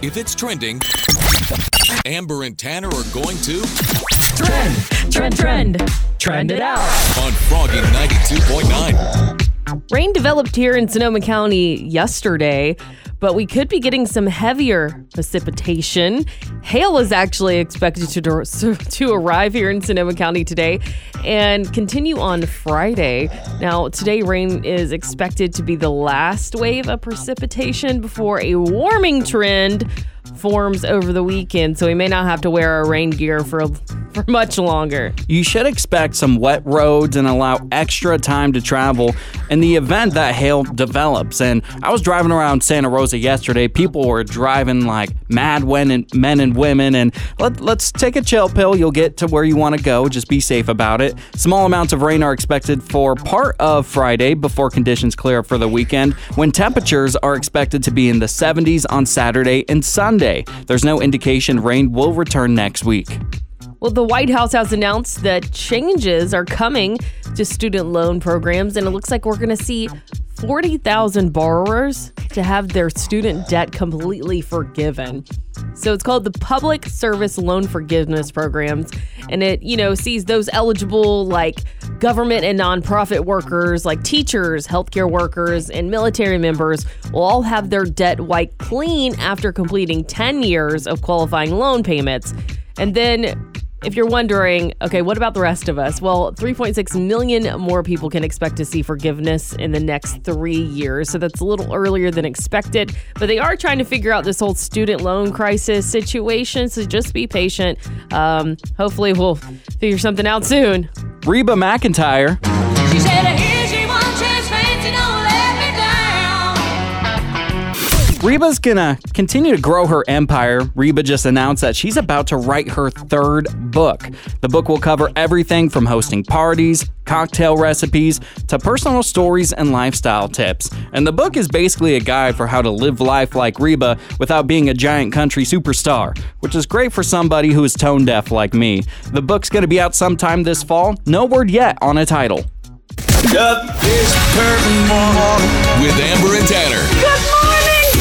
If it's trending, Amber and Tanner are going to Trend, trend, trend, trend it out. on Froggy 92.9. Rain developed here in Sonoma County yesterday, but we could be getting some heavier precipitation. Hail is actually expected to, to arrive here in Sonoma County today and continue on Friday. Now, today, rain is expected to be the last wave of precipitation before a warming trend forms over the weekend, so we may not have to wear our rain gear for, for much longer. You should expect some wet roads and allow extra time to travel in the event that hail develops. And I was driving around Santa Rosa yesterday. People were driving like mad men and, men and women. And let, let's take a chill pill. You'll get to where you want to go. Just be safe about it. Small amounts of rain are expected for part of Friday before conditions clear up for the weekend, when temperatures are expected to be in the 70s on Saturday and Sunday. There's no indication rain will return next week. Well, the White House has announced that changes are coming to student loan programs, and it looks like we're going to see 40,000 borrowers to have their student debt completely forgiven. So it's called the Public Service Loan Forgiveness Programs, and it, you know, sees those eligible like government and nonprofit workers, like teachers, healthcare workers, and military members will all have their debt wiped clean after completing 10 years of qualifying loan payments. And then if you're wondering, okay, what about the rest of us? Well, 3.6 million more people can expect to see forgiveness in the next three years. So that's a little earlier than expected. But they are trying to figure out this whole student loan crisis situation. So just be patient. Um, hopefully, we'll figure something out soon. Reba McEntire Reba's gonna continue to grow her empire. Reba just announced that she's about to write her third book. The book will cover everything from hosting parties, cocktail recipes, to personal stories and lifestyle tips. And the book is basically a guide for how to live life like Reba without being a giant country superstar, which is great for somebody who is tone deaf like me. The book's gonna be out sometime this fall. No word yet on a title. With Amber and Tanner.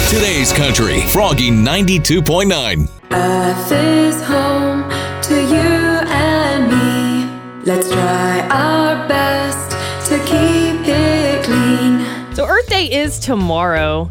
Good morning. Today's Country. Froggy 92.9. Earth is home to you and me. Let's try our best to keep it clean. So, Earth Day is tomorrow.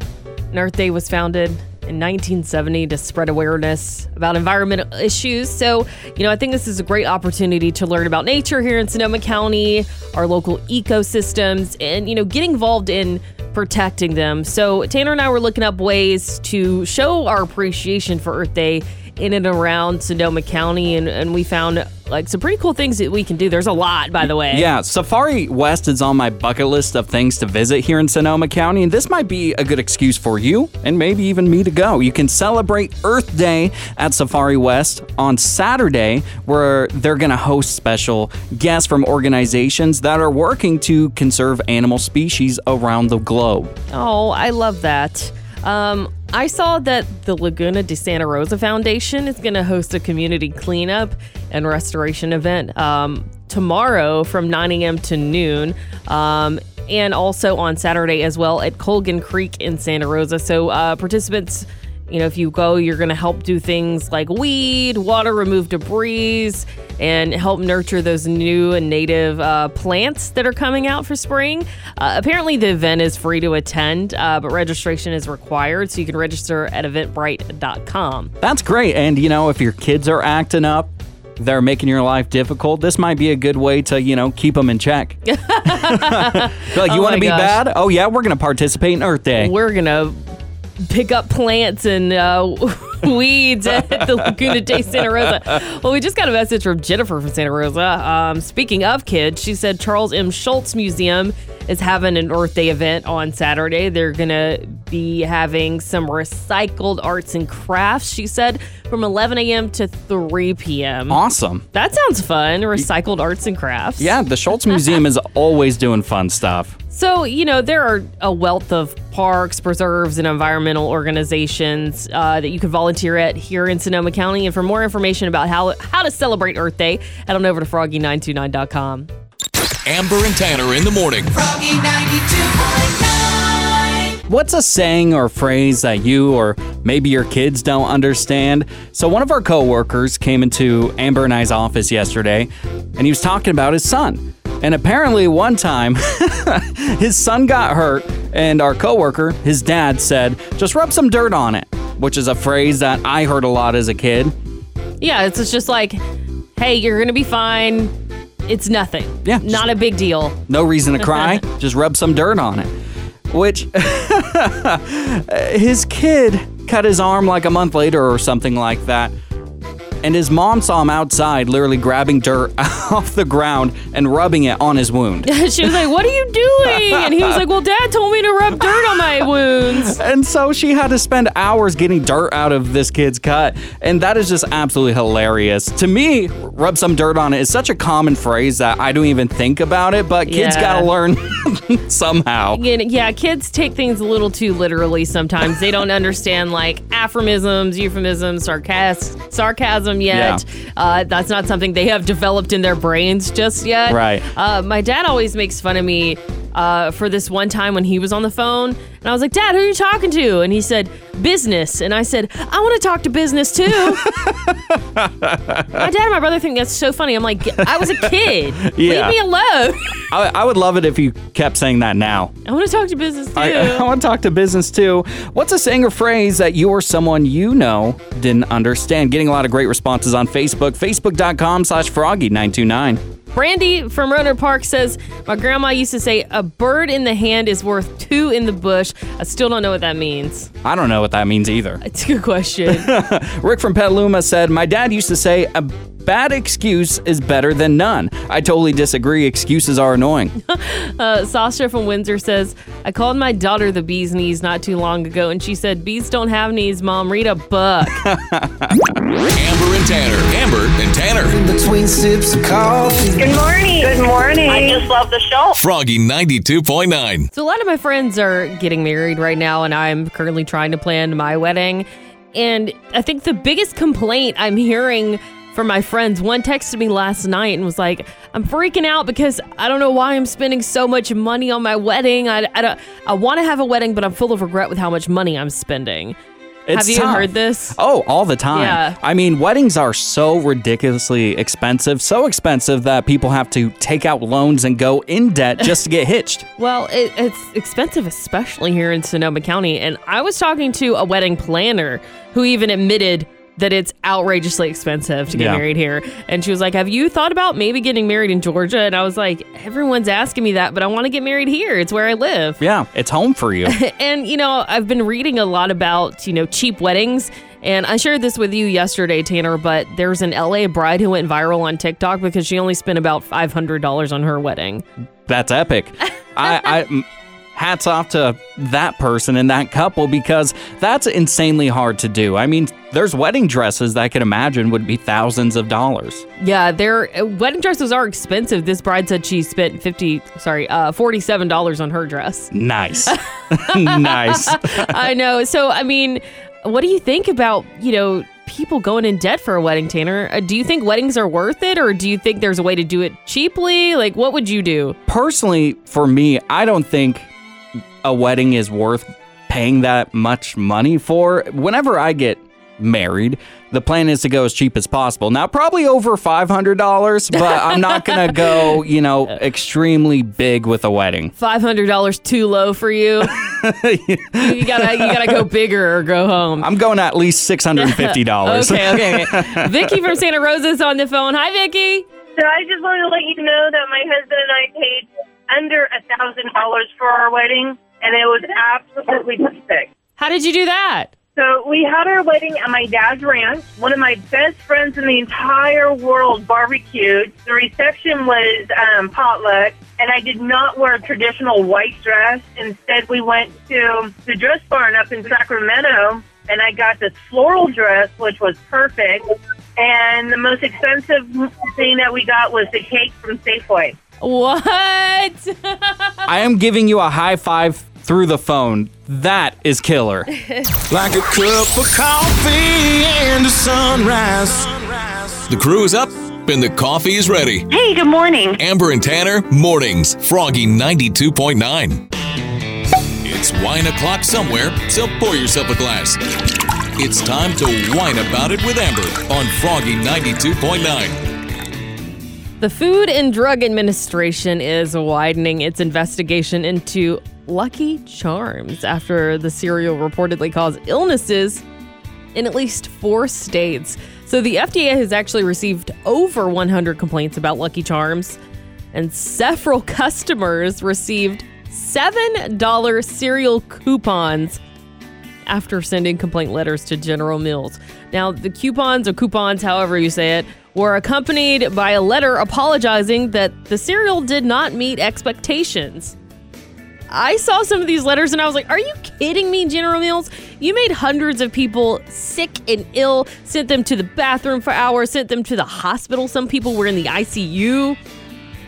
And Earth Day was founded in 1970 to spread awareness about environmental issues. So, you know, I think this is a great opportunity to learn about nature here in Sonoma County, our local ecosystems, and, you know, get involved in protecting them. So, Tanner and I were looking up ways to show our appreciation for Earth Day in and around Sonoma County, and, and we found like some pretty cool things that we can do. There's a lot, by the way. Yeah, Safari West is on my bucket list of things to visit here in Sonoma County, and this might be a good excuse for you and maybe even me to go. You can celebrate Earth Day at Safari West on Saturday, where they're going to host special guests from organizations that are working to conserve animal species around the globe. Oh, I love that. Um, I saw that the Laguna de Santa Rosa Foundation is going to host a community cleanup and restoration event um, tomorrow from 9 a.m. to noon. Um, and also on Saturday as well at Colgan Creek in Santa Rosa. So, uh, participants, you know, if you go, you're going to help do things like weed, water, remove debris, and help nurture those new and native uh, plants that are coming out for spring. Uh, apparently, the event is free to attend, uh, but registration is required. So you can register at eventbrite.com. That's great. And, you know, if your kids are acting up, they're making your life difficult. This might be a good way to, you know, keep them in check. Like, you Oh want to be gosh. bad? Oh, yeah, we're going to participate in Earth Day. We're going to pick up plants and uh, weeds at the Laguna de Santa Rosa. Well, we just got a message from Jennifer from Santa Rosa. Um, speaking of kids, she said Charles M. Schulz Museum is having an Earth Day event on Saturday. They're going to be having some recycled arts and crafts, she said, from 11 a.m. to 3 p.m. Awesome. That sounds fun. Recycled arts and crafts. Yeah, the Schulz Museum is always doing fun stuff. So, you know, there are a wealth of parks, preserves, and environmental organizations uh, that you can volunteer at here in Sonoma County. And for more information about how, how to celebrate Earth Day, head on over to froggy929.com. Amber and Tanner in the morning. Froggy 92.9. What's a saying or phrase that you or maybe your kids don't understand? So, one of our coworkers came into Amber and I's office yesterday and he was talking about his son. And apparently, one time, his son got hurt, and our coworker, his dad, said, just rub some dirt on it, which is a phrase that I heard a lot as a kid. Yeah, it's just like, hey, you're gonna be fine. It's nothing. Yeah, Not a big deal. No reason to cry, just rub some dirt on it. Which his kid cut his arm like a month later or something like that. And his mom saw him outside, literally grabbing dirt off the ground and rubbing it on his wound. she was like, What are you doing? And he was like, Well, dad told me to rub dirt on my wounds. And so she had to spend hours getting dirt out of this kid's cut. And that is just absolutely hilarious. To me, rub some dirt on it is such a common phrase that I don't even think about it, but kids Yeah. gotta learn somehow. Yeah, kids take things a little too literally sometimes. They don't understand like aphorisms, euphemisms, sarcas- sarcasm yet. Uh, that's not something they have developed in their brains just yet. Right. Uh, my dad always makes fun of me uh, for this one time when he was on the phone. And I was like, Dad, who are you talking to? And he said, Business. And I said, I want to talk to business too. my dad and my brother think that's so funny. I'm like, I was a kid. Yeah. Leave me alone. I, I would love it if you kept saying that now. I want to talk to business too. I, I want to talk to business too. What's a saying or phrase that you or someone you know didn't understand? Getting a lot of great responses on Facebook. Facebook.com slash Froggy929. Brandy from Rohnert Park says, My grandma used to say, a bird in the hand is worth two in the bush. I still don't know what that means. I don't know what that means either. It's a good question. Rick from Petaluma said, My dad used to say, a bad excuse is better than none. I totally disagree. Excuses are annoying. uh, Sasha from Windsor says, I called my daughter the bee's knees not too long ago, and she said, Bees don't have knees, mom. Read a book. Amber and Tanner. Amber and Tanner. between sips of coffee. Good morning. Good morning. I just love the show. Froggy 92.9. So a lot of my friends are getting married right now, and I'm currently trying to plan my wedding. And I think the biggest complaint I'm hearing from my friends, one texted me last night and was like, "I'm freaking out because I don't know why I'm spending so much money on my wedding. I I, don't- I want to have a wedding, but I'm full of regret with how much money I'm spending." It's Have you tough. heard this? Oh, all the time. Yeah. I mean, weddings are so ridiculously expensive, so expensive that people have to take out loans and go in debt just to get hitched. Well, it, it's expensive, especially here in Sonoma County. And I was talking to a wedding planner who even admitted that it's outrageously expensive to get Yeah. married here. And she was like, Have you thought about maybe getting married in Georgia? And I was like, Everyone's asking me that, but I want to get married here. It's where I live. Yeah, it's home for you. And, you know, I've been reading a lot about, you know, cheap weddings. And I shared this with you yesterday, Tanner, but there's an LA bride who went viral on TikTok because she only spent about $500 on her wedding. That's epic. I, I hats off to that person and that couple because that's insanely hard to do. I mean, there's wedding dresses that I can imagine would be thousands of dollars. Yeah, their uh, wedding dresses are expensive. This bride said she spent 50, sorry, uh, $47 on her dress. Nice. nice. I know. So, I mean, what do you think about, you know, people going in debt for a wedding, Tanner? Uh, do you think weddings are worth it or do you think there's a way to do it cheaply? Like, what would you do? Personally, for me, I don't think a wedding is worth paying that much money for. Whenever I get married, the plan is to go as cheap as possible. Now, probably over $500, but I'm not going to go, you know, extremely big with a wedding. $500 too low for you? you gotta you gotta go bigger or go home. I'm going at least $650. Okay, okay, okay. Vicky from Santa Rosa is on the phone. Hi, Vicky. So I just wanted to let you know that my husband and I paid under a thousand dollars for our wedding, and it was absolutely perfect. How did you do that? So we had our wedding at my dad's ranch. One of my best friends in the entire world barbecued. The reception was um, potluck, and I did not wear a traditional white dress. Instead, we went to the dress barn up in Sacramento, and I got this floral dress, which was perfect. And the most expensive thing that we got was the cake from Safeway. What? I am giving you a high five through the phone. That is killer. Like a cup of coffee and a sunrise. The crew is up and the coffee is ready. Hey, good morning. Amber and Tanner, mornings. Froggy 92.9. It's It's wine o'clock somewhere, so pour yourself a glass. It's time to whine about it with Amber on Froggy 92.9. The Food and Drug Administration is widening its investigation into Lucky Charms after the cereal reportedly caused illnesses in at least four states. So the FDA has actually received over 100 complaints about Lucky Charms, and several customers received $7 cereal coupons after sending complaint letters to General Mills. Now, the coupons or coupons, however you say it, were accompanied by a letter apologizing that the cereal did not meet expectations. I saw some of these letters and I was like, are you kidding me, General Mills? You made hundreds of people sick and ill, sent them to the bathroom for hours, sent them to the hospital. Some people were in the ICU.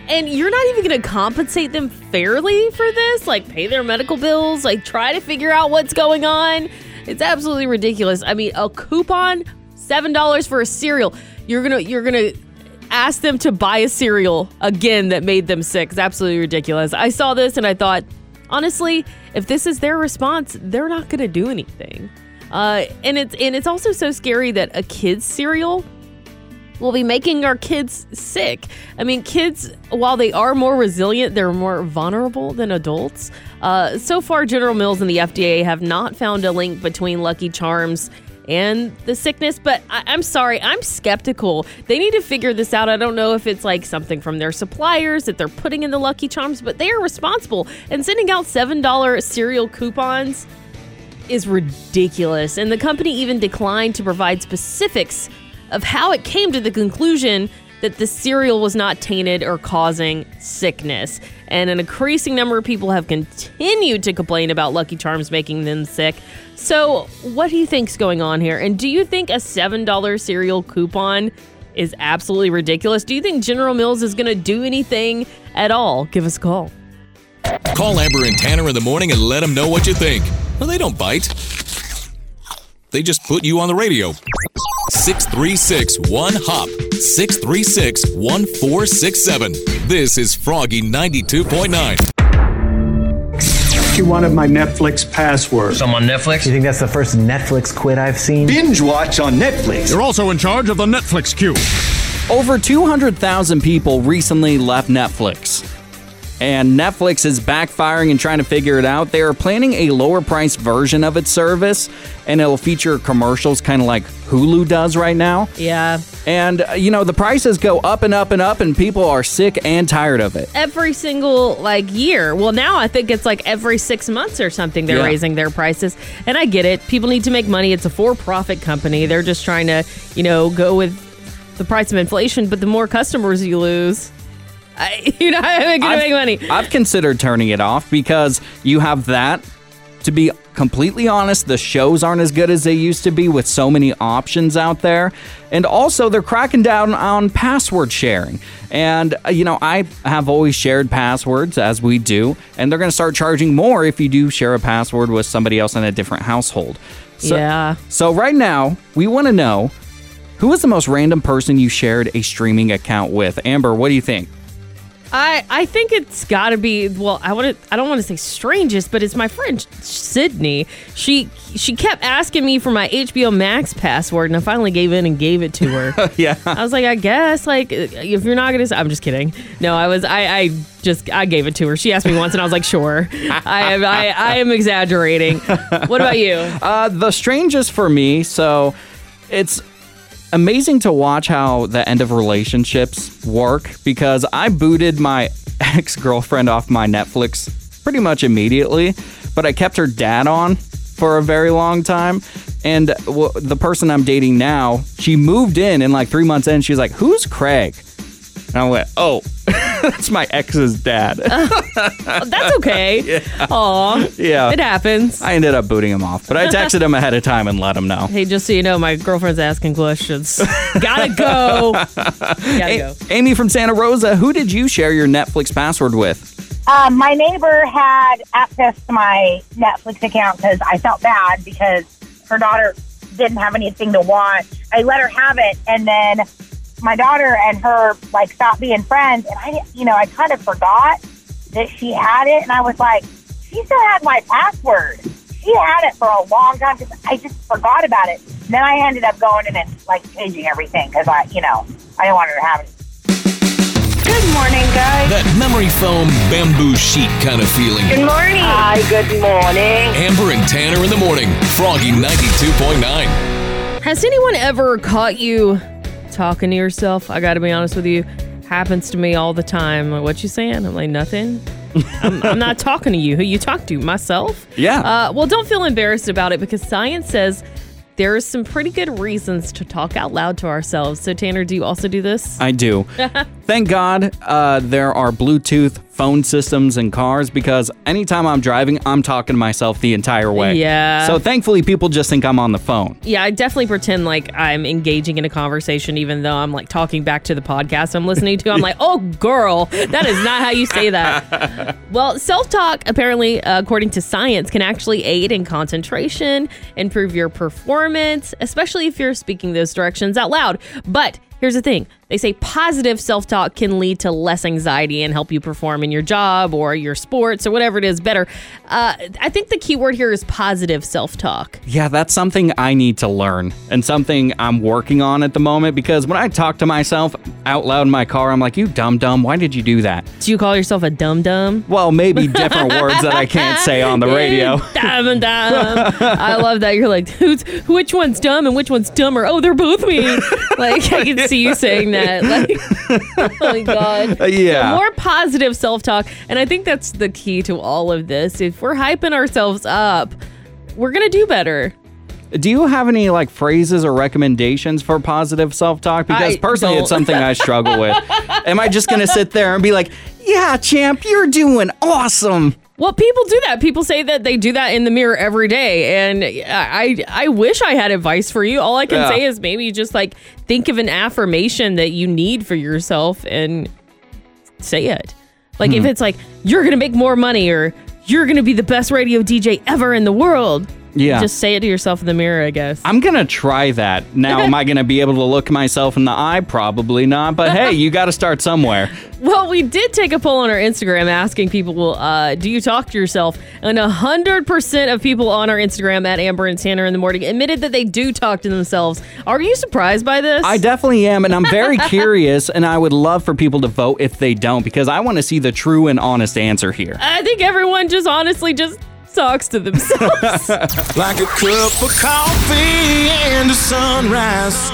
And you're not even going to compensate them fairly for this? Like, pay their medical bills? Like, try to figure out what's going on? It's absolutely ridiculous. I mean, a coupon, $7 for a cereal. You're to, you're to, ask them to buy a cereal again that made them sick. It's absolutely ridiculous. I saw this and I thought, honestly, if this is their response, they're not to do anything. Uh, and it's and it's also so scary that a kid's cereal will be making our kids sick. I mean, kids, while they are more resilient, they're more vulnerable than adults. Uh, so far, General Mills and the FDA have not found a link between Lucky Charms and the sickness, but I- I'm sorry, I'm skeptical. They need to figure this out. I don't know if it's like something from their suppliers that they're putting in the Lucky Charms, but they are responsible. And sending out $7 cereal coupons is ridiculous. And the company even declined to provide specifics of how it came to the conclusion that the cereal was not tainted or causing sickness. And an increasing number of people have continued to complain about Lucky Charms making them sick. So, what do you think's going on here? And do you think a $7 cereal coupon is absolutely ridiculous? Do you think General Mills is going to do anything at all? Give us a call. Call Amber and Tanner in the morning and let them know what you think. Well, they don't bite. They just put you on the radio. 636 1 Hop. 636 1467. This is Froggy 92.9. You wanted my Netflix password. Some on Netflix? You think that's the first Netflix quit I've seen? Binge watch on Netflix. You're also in charge of the Netflix queue. Over 200,000 people recently left Netflix. And Netflix is backfiring and trying to figure it out. They are planning a lower price version of its service, and it'll feature commercials kind of like Hulu does right now. Yeah. And, uh, you know, the prices go up and up and up, and people are sick and tired of it. every single like year. Well, now I think it's like every six months or something they're Yeah. raising their prices. And I get it. People need to make money. It's a for-profit company. They're just trying to, you know, go with the price of inflation. But the more customers you lose, I, you're not going to make money. I've considered turning it off because you have that. To be completely honest, the shows aren't as good as they used to be with so many options out there. And also, they're cracking down on password sharing. And, uh, you know, I have always shared passwords as we do, and they're going to start charging more if you do share a password with somebody else in a different household. So, Yeah. So, right now, we want to know who is the most random person you shared a streaming account with? Amber, what do you think? I I think it's got to be well. I want to. I don't want to say strangest, but it's my friend Sydney. She she kept asking me for my HBO Max password, and I finally gave in and gave it to her. yeah. I was like, I guess, like, if you're not gonna, I'm just kidding. No, I was, I, I just, I gave it to her. She asked me once, and I was like, sure. I am, I, I am exaggerating. What about you? Uh, the strangest for me, so it's amazing to watch how the end of relationships work because I booted my ex girlfriend off my Netflix pretty much immediately, but I kept her dad on for a very long time. And the person I'm dating now, she moved in, and like three months in, she's like, Who's Craig? And I went, Oh, that's my ex's dad. That's okay. Aw, yeah. it happens. I ended up booting him off, but I texted him ahead of time and let him know. Hey, just so you know, my girlfriend's asking questions. Gotta go. Gotta A- go. Amy from Santa Rosa, who did you share your Netflix password with? Um, my neighbor had access to my Netflix account because I felt bad because her daughter didn't have anything to watch. I let her have it, and then my daughter and her like stopped being friends, and I, didn't- you know, I kind of forgot that she had it, and I was like, she still had my password. She had it for a long time because I just forgot about it. Then I ended up going in and like changing everything because I, you know, I didn't want her to have it. Good morning, guys. That memory foam bamboo sheet kind of feeling. Good morning. Hi, good morning. Amber and Tanner in the morning. Froggy 92.9. Has anyone ever caught you talking to yourself? I got to be honest with you. Happens to me all the time. Like, what you saying? I'm like, nothing. I'm, I'm not talking to you. Who you talk to? Myself? Yeah. Uh, well, don't feel embarrassed about it because science says there are some pretty good reasons to talk out loud to ourselves. So, Tanner, do you also do this? I do. Thank God uh, there are Bluetooth phone systems in cars because anytime I'm driving, I'm talking to myself the entire way. Yeah. So thankfully, people just think I'm on the phone. Yeah, I definitely pretend like I'm engaging in a conversation, even though I'm like talking back to the podcast I'm listening to. I'm like, oh, girl, that is not how you say that. well, self talk, apparently, uh, according to science, can actually aid in concentration, improve your performance, especially if you're speaking those directions out loud. But here's the thing they say positive self talk can lead to less anxiety and help you perform in your job or your sports or whatever it is better. Uh, I think the key word here is positive self talk. Yeah, that's something I need to learn and something I'm working on at the moment because when I talk to myself out loud in my car, I'm like, you dumb dumb, why did you do that? Do you call yourself a dumb dumb? Well, maybe different words that I can't say on the radio. dumb dumb. I love that. You're like, who's which one's dumb and which one's dumber? Oh, they're both me. like I can see you saying that. Like, oh my god. Yeah. So more positive self talk, and I think that's the key to all of this. If we're hyping ourselves up, we're gonna do better. Do you have any like phrases or recommendations for positive self talk? Because I personally, don't. it's something I struggle with. Am I just going to sit there and be like, yeah, champ, you're doing awesome? Well, people do that. People say that they do that in the mirror every day, and I I wish I had advice for you. All I can Yeah. say is maybe just like think of an affirmation that you need for yourself and say it. Like if Hmm. it's like you're gonna make more money or you're gonna be the best radio DJ ever in the world. Yeah. Just say it to yourself in the mirror, I guess. I'm going to try that. Now, am I going to be able to look myself in the eye? Probably not. But hey, you got to start somewhere. Well, we did take a poll on our Instagram asking people, uh, do you talk to yourself? And 100% of people on our Instagram at Amber and Tanner in the morning admitted that they do talk to themselves. Are you surprised by this? I definitely am, and I'm very curious, and I would love for people to vote if they don't, because I want to see the true and honest answer here. I think everyone just honestly just talks to themselves. Like a cup of coffee and a sunrise.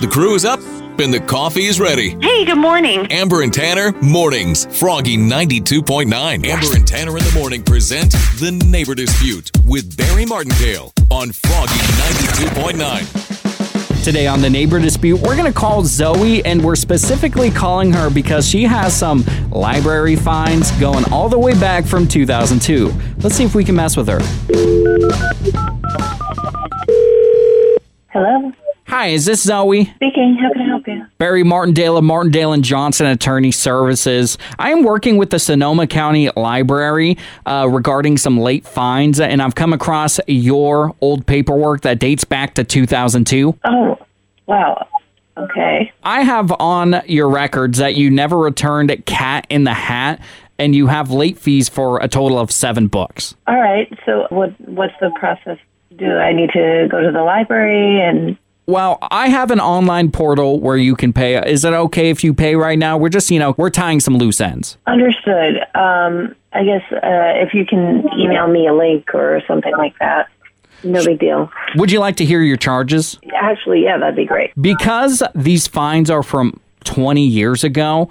The crew is up and the coffee is ready. Hey, good morning. Amber and Tanner, mornings. Froggy 92.9. Amber and Tanner in the morning present The Neighbor Dispute with Barry Martindale on Froggy 92.9. Today on the Neighbor Dispute, we're going to call Zoe, and we're specifically calling her because she has some library finds going all the way back from 2002. Let's see if we can mess with her. Hello, Hi, is this Zoe? speaking. How can I help you? Barry Martindale of Martindale and Johnson Attorney Services. I am working with the Sonoma County Library uh, regarding some late fines, and I've come across your old paperwork that dates back to 2002. Oh, wow. Okay. I have on your records that you never returned Cat in the Hat, and you have late fees for a total of seven books. All right. So, what what's the process? Do I need to go to the library and? Well, I have an online portal where you can pay. Is it okay if you pay right now? We're just, you know, we're tying some loose ends. Understood. Um, I guess uh, if you can email me a link or something like that, no big deal. Would you like to hear your charges? Actually, yeah, that'd be great. Because these fines are from 20 years ago,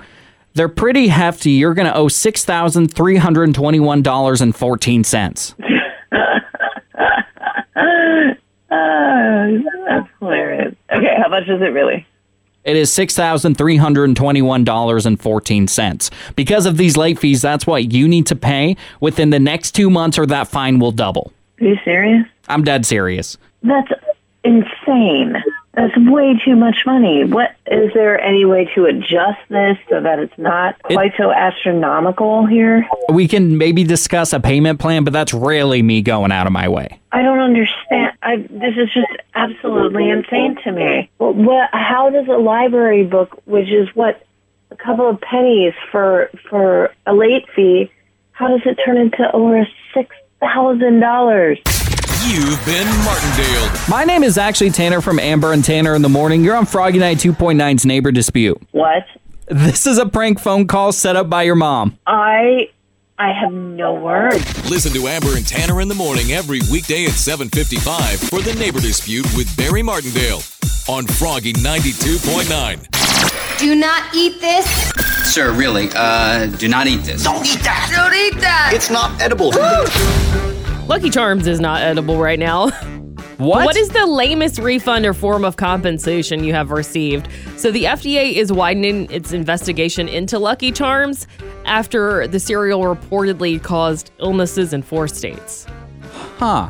they're pretty hefty. You're going to owe $6,321.14. Uh, that's hilarious. Okay, how much is it really? It is $6,321.14. Because of these late fees, that's what you need to pay within the next two months, or that fine will double. Are you serious? I'm dead serious. That's insane. That's way too much money. What is there any way to adjust this so that it's not quite so astronomical here? We can maybe discuss a payment plan, but that's really me going out of my way. I don't understand. I, this is just absolutely insane to me. Well, what? How does a library book, which is what a couple of pennies for for a late fee, How does it turn into over six thousand dollars? You've been Martindale. My name is actually Tanner from Amber and Tanner in the morning. You're on Froggy Night 2.9's Neighbor Dispute. What? This is a prank phone call set up by your mom. I I have no words. Listen to Amber and Tanner in the morning every weekday at 7:55 for the Neighbor Dispute with Barry Martindale on Froggy 92.9. Do not eat this. Sir, really, uh, do not eat this. Don't eat that. Don't eat that. It's not edible. Lucky Charms is not edible right now. What? What is the lamest refund or form of compensation you have received? So the FDA is widening its investigation into Lucky Charms after the cereal reportedly caused illnesses in four states. Huh.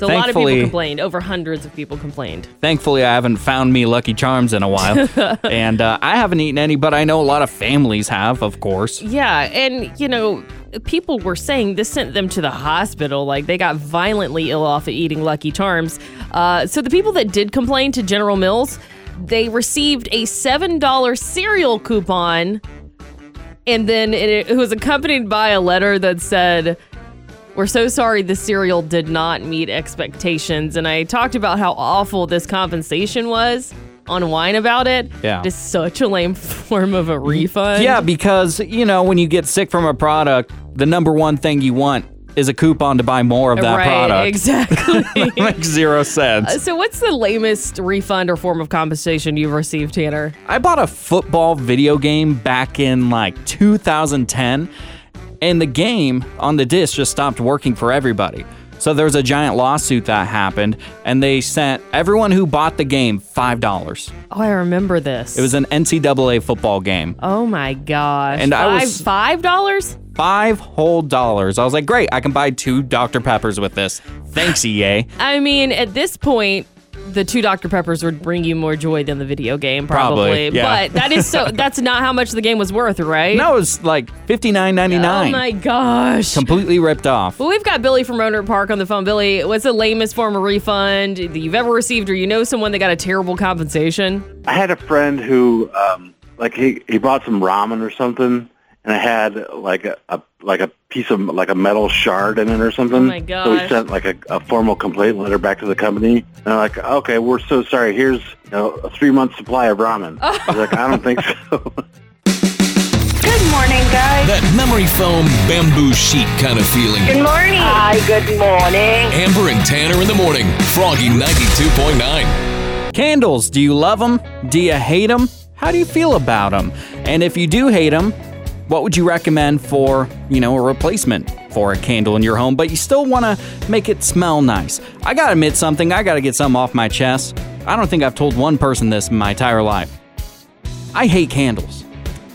So a lot of people complained. Over hundreds of people complained. Thankfully, I haven't found me Lucky Charms in a while. and uh, I haven't eaten any, but I know a lot of families have, of course. Yeah, and you know, people were saying this sent them to the hospital. Like they got violently ill off of eating Lucky Charms. Uh, so the people that did complain to General Mills, they received a seven dollar cereal coupon, and then it, it was accompanied by a letter that said. We're so sorry the cereal did not meet expectations. And I talked about how awful this compensation was on Wine About It. Yeah. It is such a lame form of a refund. Yeah, because, you know, when you get sick from a product, the number one thing you want is a coupon to buy more of that right, product. Exactly. makes zero sense. Uh, so, what's the lamest refund or form of compensation you've received, Tanner? I bought a football video game back in like 2010, and the game on the disc just stopped working for everybody. So there was a giant lawsuit that happened, and they sent everyone who bought the game $5. Oh, I remember this. It was an NCAA football game. Oh my gosh. And I was- five dollars? Five whole dollars. I was like, great, I can buy two Dr. Peppers with this. Thanks, E EA. I mean, at this point, the two Dr. Peppers would bring you more joy than the video game, probably. Probably, yeah. But that is so that's not how much the game was worth, right? No, it was like $59.99. Oh my gosh. Completely ripped off. Well, we've got Billy from Rohnert Park on the phone. Billy, what's the lamest form of refund that you've ever received, or you know someone that got a terrible compensation? I had a friend who, um, like, he, he bought some ramen or something, and it had like a, a like a piece of like a metal shard in it or something. Oh my So we sent like a, a formal complaint letter back to the company, and they're like, "Okay, we're so sorry. Here's you know, a three month supply of ramen." Oh. I like, "I don't think so." Good morning, guys. That memory foam bamboo sheet kind of feeling. Good morning. Hi, good morning. Amber and Tanner in the morning. Froggy 92.9. Candles, do you love them? Do you hate them? How do you feel about them? And if you do hate them, what would you recommend for, you know, a replacement for a candle in your home, but you still want to make it smell nice? I got to admit something. I got to get something off my chest. I don't think I've told one person this in my entire life. I hate candles.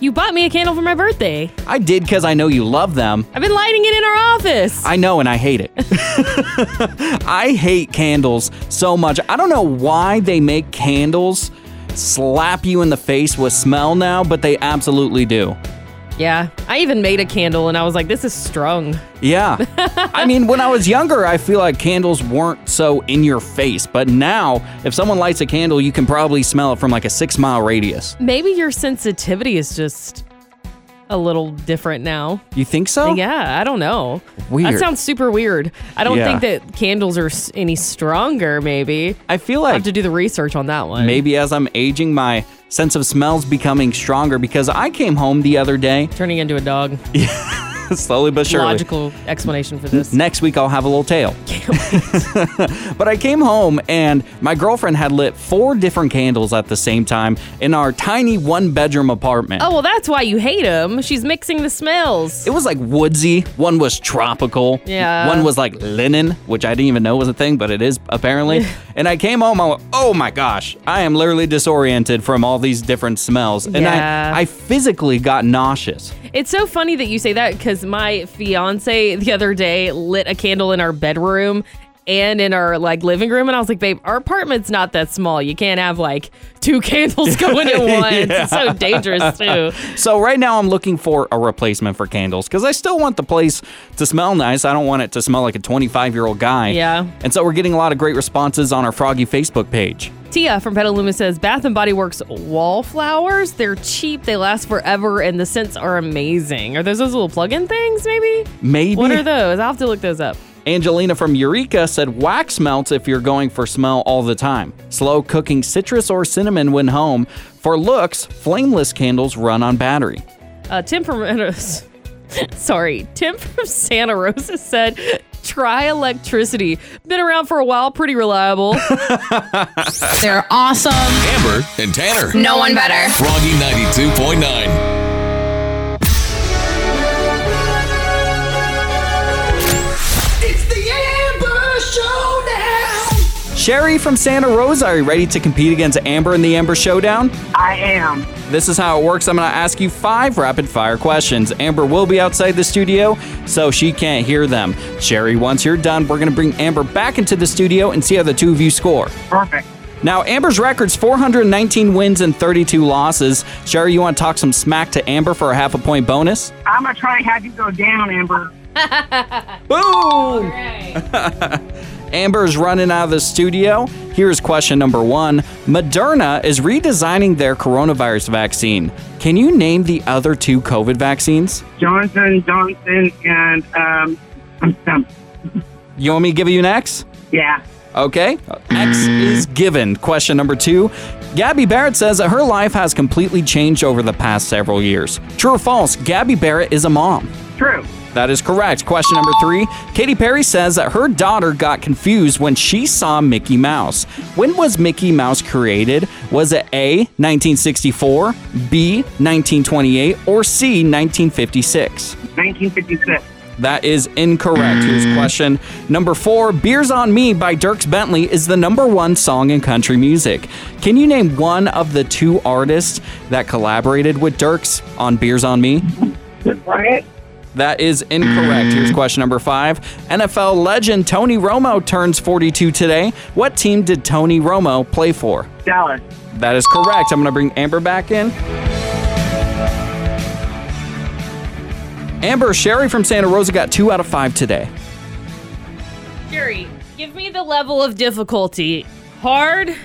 You bought me a candle for my birthday. I did because I know you love them. I've been lighting it in our office. I know, and I hate it. I hate candles so much. I don't know why they make candles slap you in the face with smell now, but they absolutely do. Yeah, I even made a candle and I was like, this is strong. Yeah. I mean, when I was younger, I feel like candles weren't so in your face, but now, if someone lights a candle, you can probably smell it from like a six mile radius. Maybe your sensitivity is just a little different now. You think so? Yeah, I don't know. Weird. That sounds super weird. I don't Yeah. think that candles are any stronger, maybe. I feel like I have to do the research on that one. maybe as I'm aging, my sense of smell's becoming stronger because I came home the other day. Turning into a dog. Slowly but surely. Logical explanation for this. Next week I'll have a little tail. but I came home and my girlfriend had lit four different candles at the same time in our tiny one bedroom apartment. Oh, well, that's why you hate them. She's mixing the smells. It was like woodsy. One was tropical. Yeah. One was like linen, which I didn't even know was a thing, but it is apparently. and I came home, I went, oh my gosh, I am literally disoriented from all these different smells. And Yeah. I, I physically got nauseous. It's so funny that you say that because my fiance the other day lit a candle in our bedroom and in our like living room. And I was like, babe, our apartment's not that small. You can't have like two candles going at once. It's so dangerous too. So right now I'm looking for a replacement for candles because I still want the place to smell nice. I don't want it to smell like a 25 year old guy. Yeah. And so we're getting a lot of great responses on our Froggy Facebook page. Tia from Petaluma says Bath and Body Works wallflowers. They're cheap, they last forever, and the scents are amazing. Are those those little plug-in things? Maybe. Maybe. What are those? I'll have to look those up. Angelina from Eureka said wax melts if you're going for smell all the time. Slow cooking citrus or cinnamon when home. For looks, flameless candles run on battery. Uh, Tim from sorry, Tim from Santa Rosa said, "Try electricity. Been around for a while, pretty reliable." They're awesome. Amber and Tanner. No one better. Froggy 92.9. Sherry from Santa Rosa, are you ready to compete against Amber in the Amber Showdown? I am. This is how it works. I'm going to ask you five rapid fire questions. Amber will be outside the studio, so she can't hear them. Sherry, once you're done, we're going to bring Amber back into the studio and see how the two of you score. Perfect. Now, Amber's record's 419 wins and 32 losses. Sherry, you want to talk some smack to Amber for a half a point bonus? I'm gonna try and have you go down, Amber. Boom! Amber's running out of the studio. Here's question number one Moderna is redesigning their coronavirus vaccine. Can you name the other two COVID vaccines? Johnson, Johnson, and um, I'm stumped. You want me to give you an X? Yeah. Okay. X is given. Question number two. Gabby Barrett says that her life has completely changed over the past several years. True or false? Gabby Barrett is a mom. True. That is correct. Question number three. Katy Perry says that her daughter got confused when she saw Mickey Mouse. When was Mickey Mouse created? Was it A, 1964, B, 1928, or C, 1956? 1956. That is incorrect. Here's mm. question number four Beers on Me by Dierks Bentley is the number one song in country music. Can you name one of the two artists that collaborated with Dierks on Beers on Me? Bryant. That is incorrect. Here's question number five. NFL legend Tony Romo turns 42 today. What team did Tony Romo play for? Dallas. That is correct. I'm going to bring Amber back in. Amber, Sherry from Santa Rosa got two out of five today. Jerry, give me the level of difficulty. Hard.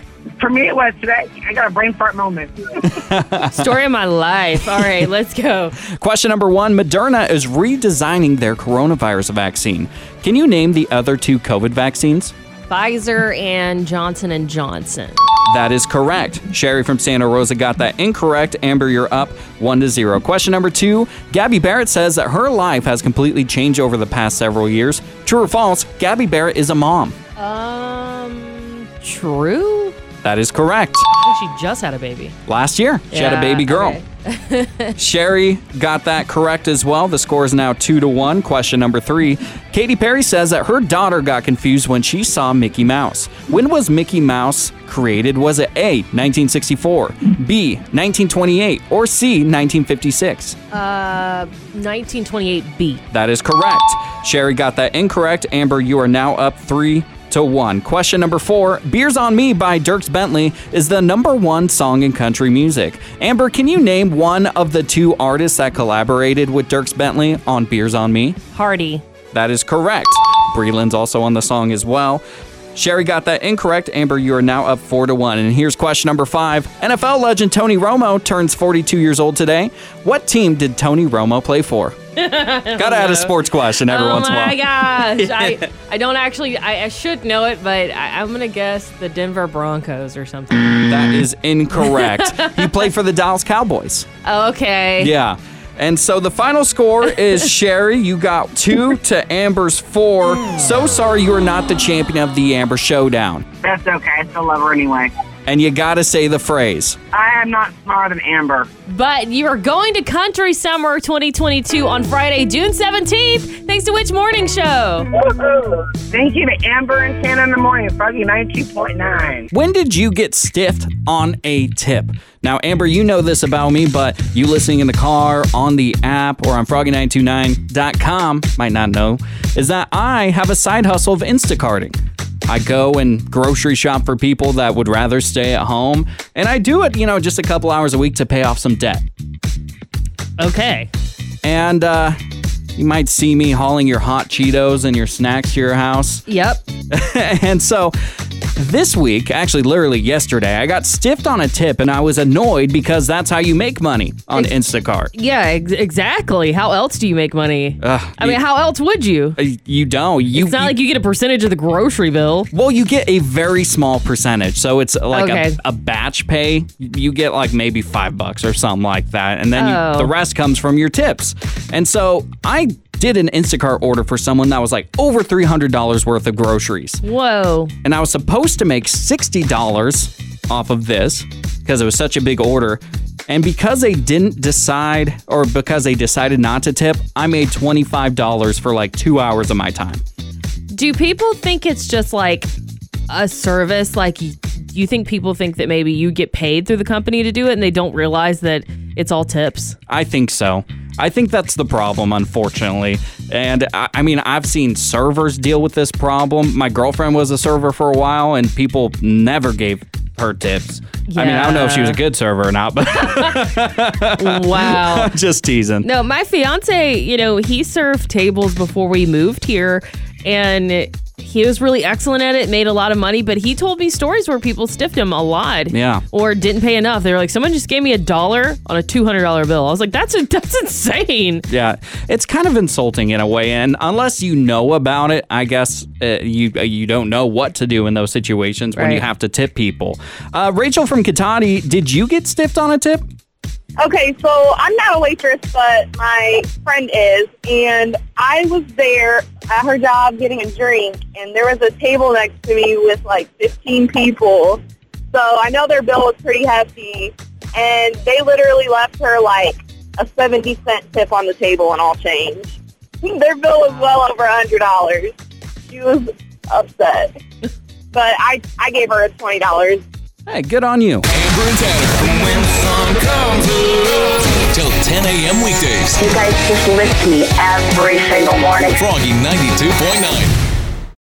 For me, it was today. I got a brain fart moment. Story of my life. All right, let's go. Question number one Moderna is redesigning their coronavirus vaccine. Can you name the other two COVID vaccines? Pfizer and Johnson and Johnson. That is correct. Sherry from Santa Rosa got that incorrect. Amber, you're up one to zero. Question number two Gabby Barrett says that her life has completely changed over the past several years. True or false? Gabby Barrett is a mom. Um, true. That is correct. She just had a baby. Last year, she had a Yeah, baby girl. Sherry got that correct as well. The score is now two to one. Question number three. Katy Perry says that her daughter got confused when she saw Mickey Mouse. When was Mickey Mouse created? Was it A, 1964, B, 1928, or C, 1956? Uh, 1928B. That is correct. Sherry got that incorrect. Amber, you are now up three to one. Question number four Beers on Me by Dierks Bentley is the number one song in country music. Amber, can you name one of the two artists that collaborated with Dierks Bentley on Beers on Me? Hardy. That is correct. Breland's also on the song as well. Sherry got that incorrect. Amber, you are now up four to one. And here's question number five. NFL legend Tony Romo turns 42 years old today. What team did Tony Romo play for? Gotta add a sports question every oh once in a while. Oh my gosh. I, I don't actually, I, I should know it, but I, I'm going to guess the Denver Broncos or something. That is incorrect. he played for the Dallas Cowboys. Okay. Yeah. And so the final score is Sherry, you got two to Amber's four. So sorry you are not the champion of the Amber Showdown. That's okay. I still love her anyway. And you gotta say the phrase. I am not smarter than Amber. But you are going to Country Summer 2022 on Friday, June 17th, thanks to Which Morning Show? Woohoo! Thank you to Amber and Ken in the morning, Froggy 92.9. When did you get stiffed on a tip? Now, Amber, you know this about me, but you listening in the car, on the app, or on froggy929.com might not know, is that I have a side hustle of Instacarting. I go and grocery shop for people that would rather stay at home. And I do it, you know, just a couple hours a week to pay off some debt. Okay. And uh, you might see me hauling your hot Cheetos and your snacks to your house. Yep. and so this week, actually, literally yesterday, I got stiffed on a tip and I was annoyed because that's how you make money on Instacart. Yeah, ex- exactly. How else do you make money? Ugh, I mean, how else would you? you, you don't. You, It's not like you get a percentage of the grocery bill. Well, you get a very small percentage. So it's like Okay. a, a batch pay. You get like maybe five bucks or something like that. And then Oh. you, the rest comes from your tips. And so I did an Instacart order for someone that was like over $300 worth of groceries. Whoa. And I was supposed to make $60 off of this because it was such a big order. And because they didn't decide, or because they decided not to tip, I made $25 for like two hours of my time. Do people think it's just like a service? Like, do you think people think that maybe you get paid through the company to do it and they don't realize that it's all tips? I think so. I think that's the problem, unfortunately. And I, I mean, I've seen servers deal with this problem. My girlfriend was a server for a while, and people never gave her tips. I mean, I don't know if she was a good server or not, but Wow. just teasing. No, my fiance, you know, he served tables before we moved here and he was really excellent at it, made a lot of money, but he told me stories where people stiffed him a lot. Yeah. Or didn't pay enough. They were like, someone just gave me a dollar on a $200 bill. I was like, that's, that's insane. Yeah, it's kind of insulting in a way, and unless you know about it, I guess uh, you uh, you don't know what to do in those situations when you have to tip people. Uh, Rachel from Cotati, did you get stiffed on a tip? Okay, so I'm not a waitress, but my friend is, and I was there at her job getting a drink, and there was a table next to me with like 15 people. So I know their bill was pretty hefty, and they literally left her like a 70 cent tip on the table and all change. Their bill was well over a $100. She was upset. But I, I gave her a $20. Hey, good on you. Amber and Tanner. When the sun comes up. Till 10 a.m. weekdays. You guys just lift me every single morning. Froggy 92.9.